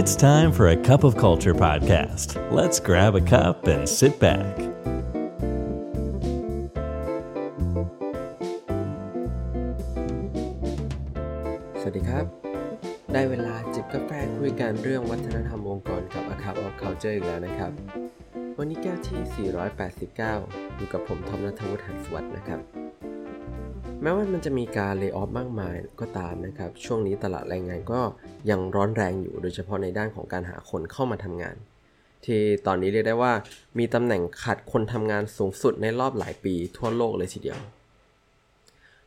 It's time for a cup of culture podcast. Let's grab a cup and sit back. สวัสดีครับ ได้เวลาจิบกาแฟคุยกันเรื่องวัฒนธรรมองค์กรกับ a c u p of Culture อีกแล้วนะครับ วันนี้แก้วที่ 489 อยู่กับผมทอมนัทวุฒิหันสวัสดิ์นะครับ ม้ว่ามันจะมีการเลิกออฟมากมายก็ตามนะครับ ช่วงนี้ตลาดแรงงานก็ยังร้อนแรงอยู่ โดยเฉพาะในด้านของการหาคนเข้ามาทำงาน ที่ตอนนี้เรียกได้ว่ามีตำแหน่งขาดคนทำงานสูงสุดในรอบหลายปีทั่วโลกเลยทีเดียว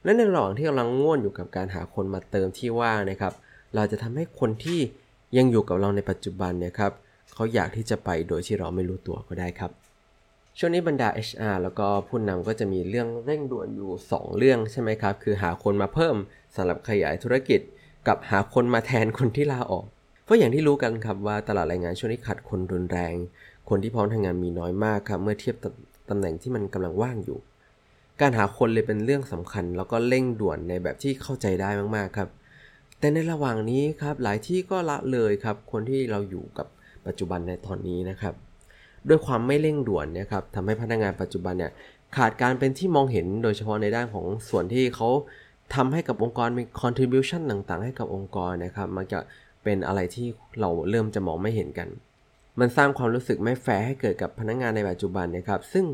และในระหว่างที่กำลังง่วนอยู่กับการหาคนมาเติมที่ว่างนะครับ เราจะทำให้คนที่ยังอยู่กับเราในปัจจุบันเนี่ยครับเขาอยากที่จะไปโดยที่เราไม่รู้ตัวก็ได้ครับ ช่วงนี้บรรดา HR แล้วก็ผู้นำก็จะมีเรื่องเร่งด่วนอยู่ 2 เรื่องใช่ไหมครับ คือหาคนมาเพิ่มสำหรับขยายธุรกิจ กับหาคนมาแทนคนที่ลาออก เพราะอย่างที่รู้กันครับว่าตลาดแรงงานช่วงนี้ขาดคนรุนแรง คนที่พร้อมทำงานมีน้อยมากครับเมื่อเทียบตตำแหน่งที่มันกำลังว่างอยู่ การหาคนเลยเป็นเรื่องสำคัญ แล้วก็เร่งด่วนในแบบที่เข้าใจได้มากๆครับ แต่ในระหว่างนี้ครับหลายที่ก็ละเลยครับ คนที่เราอยู่กับปัจจุบันในตอนนี้นะครับ ด้วยความไม่เร่งด่วนเนี่ยครับทำให้พนักงานปัจจุบันเนี่ยขาดการเป็นที่มองเห็นโดยเฉพาะในด้านของส่วนที่เขาทำให้กับองค์กรมี contribution ต่างๆ ให้กับองค์กรนะครับมันจะเป็นอะไรที่เราเริ่มจะมองไม่เห็นกัน มันสร้างความรู้สึกไม่แฟร์ให้เกิดกับพนักงานในปัจจุบันนะครับ ซึ่ง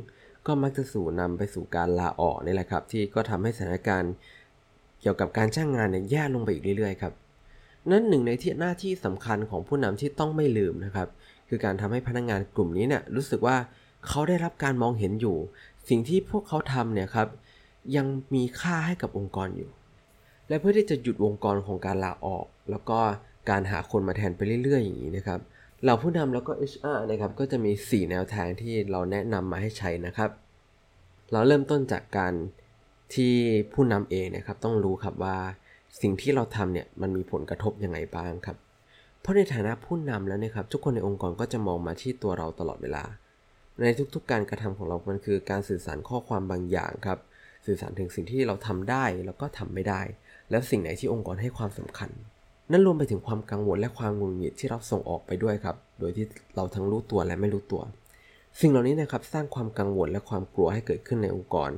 ก็มักจะสู่นำไปสู่การลาออกนี่แหละครับ ที่ก็ทำให้สถานการณ์เกี่ยวกับการจ้างงานเนี่ยแย่ลงไปอีกเรื่อยๆครับ นั้นหนึ่งในที่หน้าที่สำคัญของผู้นำที่ต้องไม่ลืมนะครับ คือการทำให้พนักงานกลุ่มนี้เนี่ยรู้สึกว่าเขาได้รับการมองเห็นอยู่ สิ่งที่พวกเขาทำเนี่ยครับยังมีค่าให้กับองค์กรอยู่ และเพื่อที่จะหยุดวงกรของการลาออก แล้วก็การหาคนมาแทนไปเรื่อย ๆ อย่างนี้นะครับเหล่าผู้นำแล้วก็ HR นะครับก็จะมี 4 แนวทางที่เราแนะนำมาให้ใช้นะครับ เราเริ่มต้นจากการที่ผู้นำเองนะครับต้องรู้ครับว่าสิ่งที่เราทำเนี่ยมันมีผลกระทบยังไงบ้างครับ เพราะในฐานะผู้นำแล้วนี่ยครับทุกคนในองค์กรก็จะมองมาที่ตัวเราตลอดเวลา ในทุกๆการกระทำของเรา มันคือการสื่อสารข้อความบางอย่างครับ สื่อสารถึงสิ่งที่เราทำได้แล้วก็ทำไม่ได้ แล้วสิ่งไหนที่องค์กรให้ความสำคัญ นั่นรวมไปถึงความกังวลและความงุนงิดที่เราส่งออกไปด้วยครับ โดยที่เราทั้งรู้ตัวและไม่รู้ตัว สิ่งเหล่านี้นะครับสร้างความกังวลและความกลัวให้เกิดขึ้นในองค์กร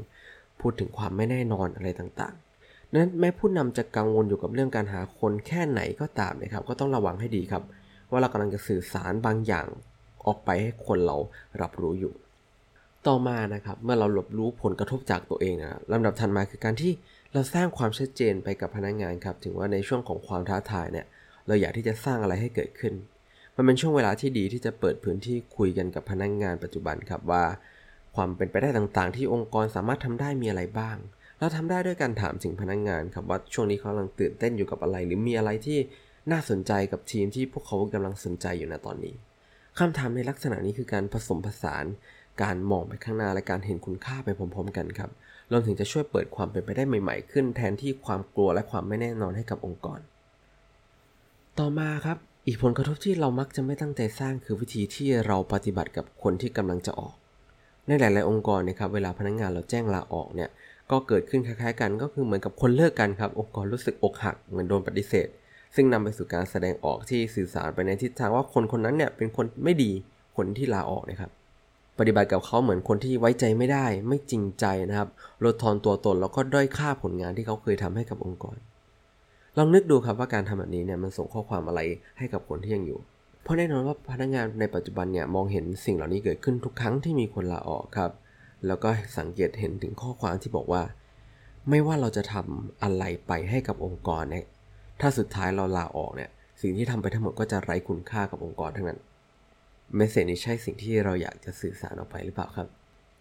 พูดถึงความไม่แน่นอนอะไรต่างๆ นั้นแม้ผู้นำจะกังวลอยู่กับเรื่องการหาคนแค่ไหนก็ตามนะครับ ก็ต้องระวังให้ดีครับ ว่าเรากำลังจะสื่อสารบางอย่างออกไปให้คนเรารับรู้อยู่ ต่อมานะครับ เมื่อเราหลบรู้ผลกระทบจากตัวเองนะลำดับถัดมาคือการที่เราสร้างความชัดเจนไปกับพนักงานครับ ถึงว่าในช่วงของความท้าทายเนี่ย เราอยากที่จะสร้างอะไรให้เกิดขึ้น มันเป็นช่วงเวลาที่ดีที่จะเปิดพื้นที่คุยกันกับพนักงานปัจจุบันครับว่า ความเป็นไปได้ต่างๆ ที่องค์กรสามารถทำได้มีอะไรบ้าง เราทำได้ด้วยการถามถึงพนักงานครับว่าช่วงนี้เขากำลังตื่นเต้นอยู่กับอะไร หรือมีอะไรที่น่าสนใจกับทีมที่พวกเขากำลังสนใจอยู่ในตอนนี้คำถามในลักษณะนี้คือการผสมผสาน การมองไปข้างหน้าและการเห็นคุณค่าไปพร้อมๆ กันครับรวมถึงจะช่วยเปิดความเป็นไปได้ใหม่ ๆ ขึ้นแทนที่ความกลัวและความไม่แน่นอนให้กับองค์กร ต่อมาครับ อีกผลกระทบที่เรามักจะไม่ตั้งใจสร้างคือวิธีที่เราปฏิบัติกับคนที่กำลังจะออก ในหลาย ๆ องค์กรนะครับเวลาพนักงานเราแจ้งลาออกเนี่ย ก็เกิดขึ้นคล้ายๆกันก็คือเหมือนกับคนเลิกกันครับองค์กรรู้สึกอกหักเหมือนโดนปฏิเสธ ซึ่งนำไปสู่การแสดงออกที่สื่อสารไปในทิศทางว่าคนคนนั้นเนี่ยเป็นคนไม่ดีคนที่ลาออกนะครับปฏิบัติกับเขาเหมือนคนที่ไว้ใจไม่ได้ ไม่จริงใจนะครับลดทอนตัวตนแล้วก็ด้อยค่าผลงานที่เขาเคยทำให้กับองค์กร ลองนึกดูครับว่าการทำแบบนี้เนี่ยมันส่งข้อความอะไรให้กับคนที่ยังอยู่ เพราะแน่นอนว่าพนักงานในปัจจุบันเนี่ยมองเห็นสิ่งเหล่านี้เกิดขึ้นทุกครั้งที่มีคนลาออกครับ แล้วก็สังเกตเห็นถึงข้อความที่บอกว่า ไม่ว่าเราจะทำอะไรไปให้กับองค์กรเนี่ยถ้าสุดท้ายเราลาออกเนี่ยสิ่งที่ทำไปทั้งหมดก็จะไร้คุณค่ากับองค์กรทั้งนั้นเมสเซจนี้ใช่สิ่งที่เราอยากจะสื่อสารออกไปหรือเปล่าครับ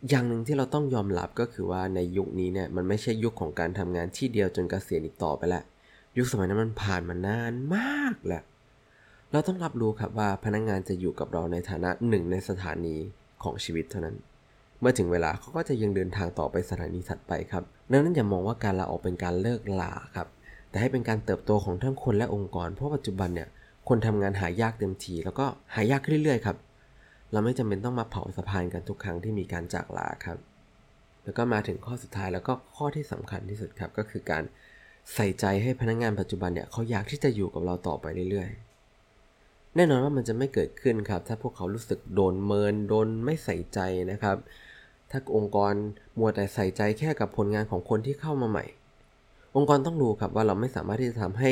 อย่างหนึ่งที่เราต้องยอมรับก็คือว่าในยุคนี้เนี่ยมันไม่ใช่ยุคของการทำงานที่เดียวจนเกษียณอีกต่อไปแล้วยุคสมัยนั้นมันผ่านมานานมากแล้ว เราต้องรับรู้ครับว่าพนักงงานจะอยู่กับเราในฐานะหนึ่งในสถานีของชีวิตเท่านั้น เมื่อถึงเวลาเขาก็จะยังเดินทางต่อไปสถานีถัดไปครับ ดังนั้นอย่ามองว่าการลาออกเป็นการเลิกลาครับ แต่ให้เป็นการเติบโตของทั้งคนและองค์กร เพราะปัจจุบันเนี่ยคนทำงานหายากเต็มทีแล้วก็หายากขึ้นเรื่อยๆครับ เราไม่จำเป็นต้องมาเผาสะพานกันทุกครั้งที่มีการจากลาครับ แล้วก็มาถึงข้อสุดท้ายแล้วก็ข้อที่สำคัญที่สุดครับก็คือการใส่ใจให้พนักงานปัจจุบันเนี่ยเขาอยากที่จะอยู่กับเราต่อไปเรื่อยๆ แน่นอนว่ามันจะไม่เกิดขึ้นครับ ถ้าพวกเขารู้สึกโดนเมินโดนไม่ใส่ใจนะครับ ถ้าองค์กรมัวแต่ใส่ใจแค่กับผลงานของคนที่เข้ามาใหม่ องค์กรต้องรู้ครับว่าเราไม่สามารถที่จะทำให้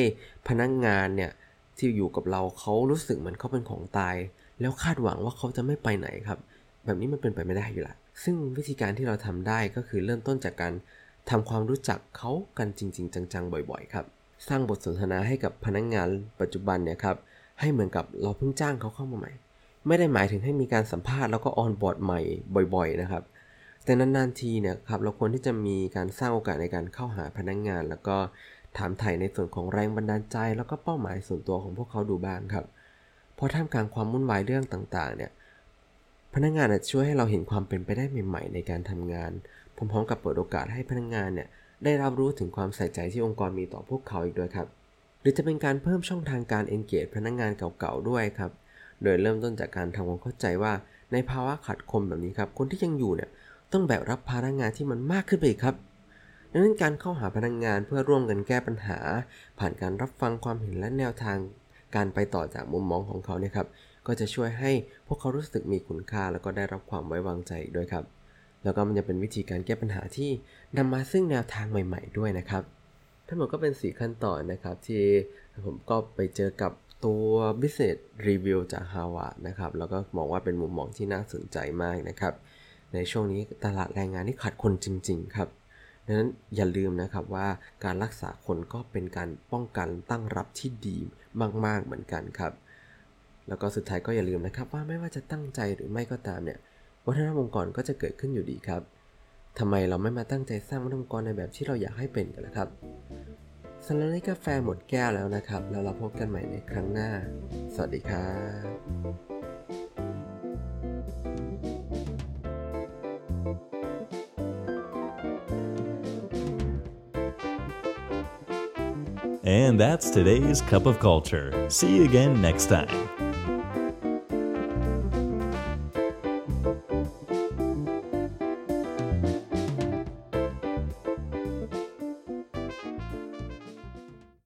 พนักงงานเนี่ยที่อยู่กับเราเขารู้สึกเหมือนเขาเป็นของตาย แล้วคาดหวังว่าเขาจะไม่ไปไหนครับ แบบนี้มันเป็นไปไม่ได้อยู่ละซึ่งวิธีการที่เราทำได้ก็คือเริ่มต้นจากการทำความรู้จักเขากันจริง ๆ จังๆ บ่อย ๆ ครับ สร้างบทสนทนาให้กับพนักงงานปัจจุบันเนี่ยครับ ให้เหมือนกับเราเพิ่งจ้างเขาเข้ามาใหม่ ไม่ได้หมายถึงให้มีการสัมภาษณ์แล้วก็ออนบอร์ดใหม่บ่อย ๆ นะครับ แต่นานๆทีเนี่ยครับเราควรที่จะมีการสร้างโอกาสในการเข้าหาพนักงงาน แล้วก็ถามไถ่ในส่วนของแรงบันดาลใจ แล้วก็เป้าหมายส่วนตัวของพวกเขาดูบ้างครับพอท่ามกลางความวุ่นวายเรื่องต่างๆ เนี่ยพนักงานช่วยให้เราเห็นความเป็นไปได้ใหม่ ๆ ในการทำงานพร้อมๆกับเปิดโอกาสให้พนักงานเนี่ยได้รับรู้ถึงความใส่ใจที่องค์กรมีต่อพวกเขาอีกด้วยครับ หรือจะเป็นการเพิ่มช่องทางการ engage พนักงงานเก่าๆด้วยครับ โดยเริ่มต้นจากการทำความเข้าใจว่าในภาวะขัดคมแบบนี้ครับ คนที่ยังอยู่เนี่ยต้องแบกรับภาระงานที่มันมากขึ้นไปอีกครับดังนั้นการเข้าหาพนักงงานเพื่อร่วมกันแก้ปัญหา ผ่านการรับฟังความเห็นและแนวทางการไปต่อจากมุมมองของเขาเนี่ยครับก็จะช่วยให้พวกเขารู้สึกมีคุณค่า แล้วก็ได้รับความไว้วางใจด้วยครับ แล้วก็มันจะเป็นวิธีการแก้ปัญหาที่นำมาซึ่งแนวทางใหม่ ๆ ด้วยนะครับ ทั้งหมดก็เป็น 4 ขั้นตอนนะครับ ที่ผมก็ไปเจอกับตัว Business Review จาก Harvard นะครับ แล้วก็มองว่าเป็นมุมมองที่น่าสนใจมากนะครับ ในช่วงนี้ตลาดแรงงานที่ขาดคนจริง ๆ ครับดังนั้นอย่าลืมนะครับว่าการรักษาคนก็เป็นการป้องกันตั้งรับที่ดีมาก ๆ เหมือนกันครับ แล้วก็สุดท้ายก็อย่าลืมนะครับว่าไม่ว่าจะตั้งใจหรือไม่ก็ตามเนี่ยวัฒนธรรมองค์กรก็จะเกิดขึ้นอยู่ดีครับ ทำไมเราไม่มาตั้งใจสร้างองค์กรในแบบที่เราอยากให้เป็นกันล่ะครับสำหรับนี้กาแฟหมดแก้วแล้วนะครับ แล้วเราพบกันใหม่ในครั้งหน้า สวัสดีครับ And that's today's Cup of Culture. See you again next time.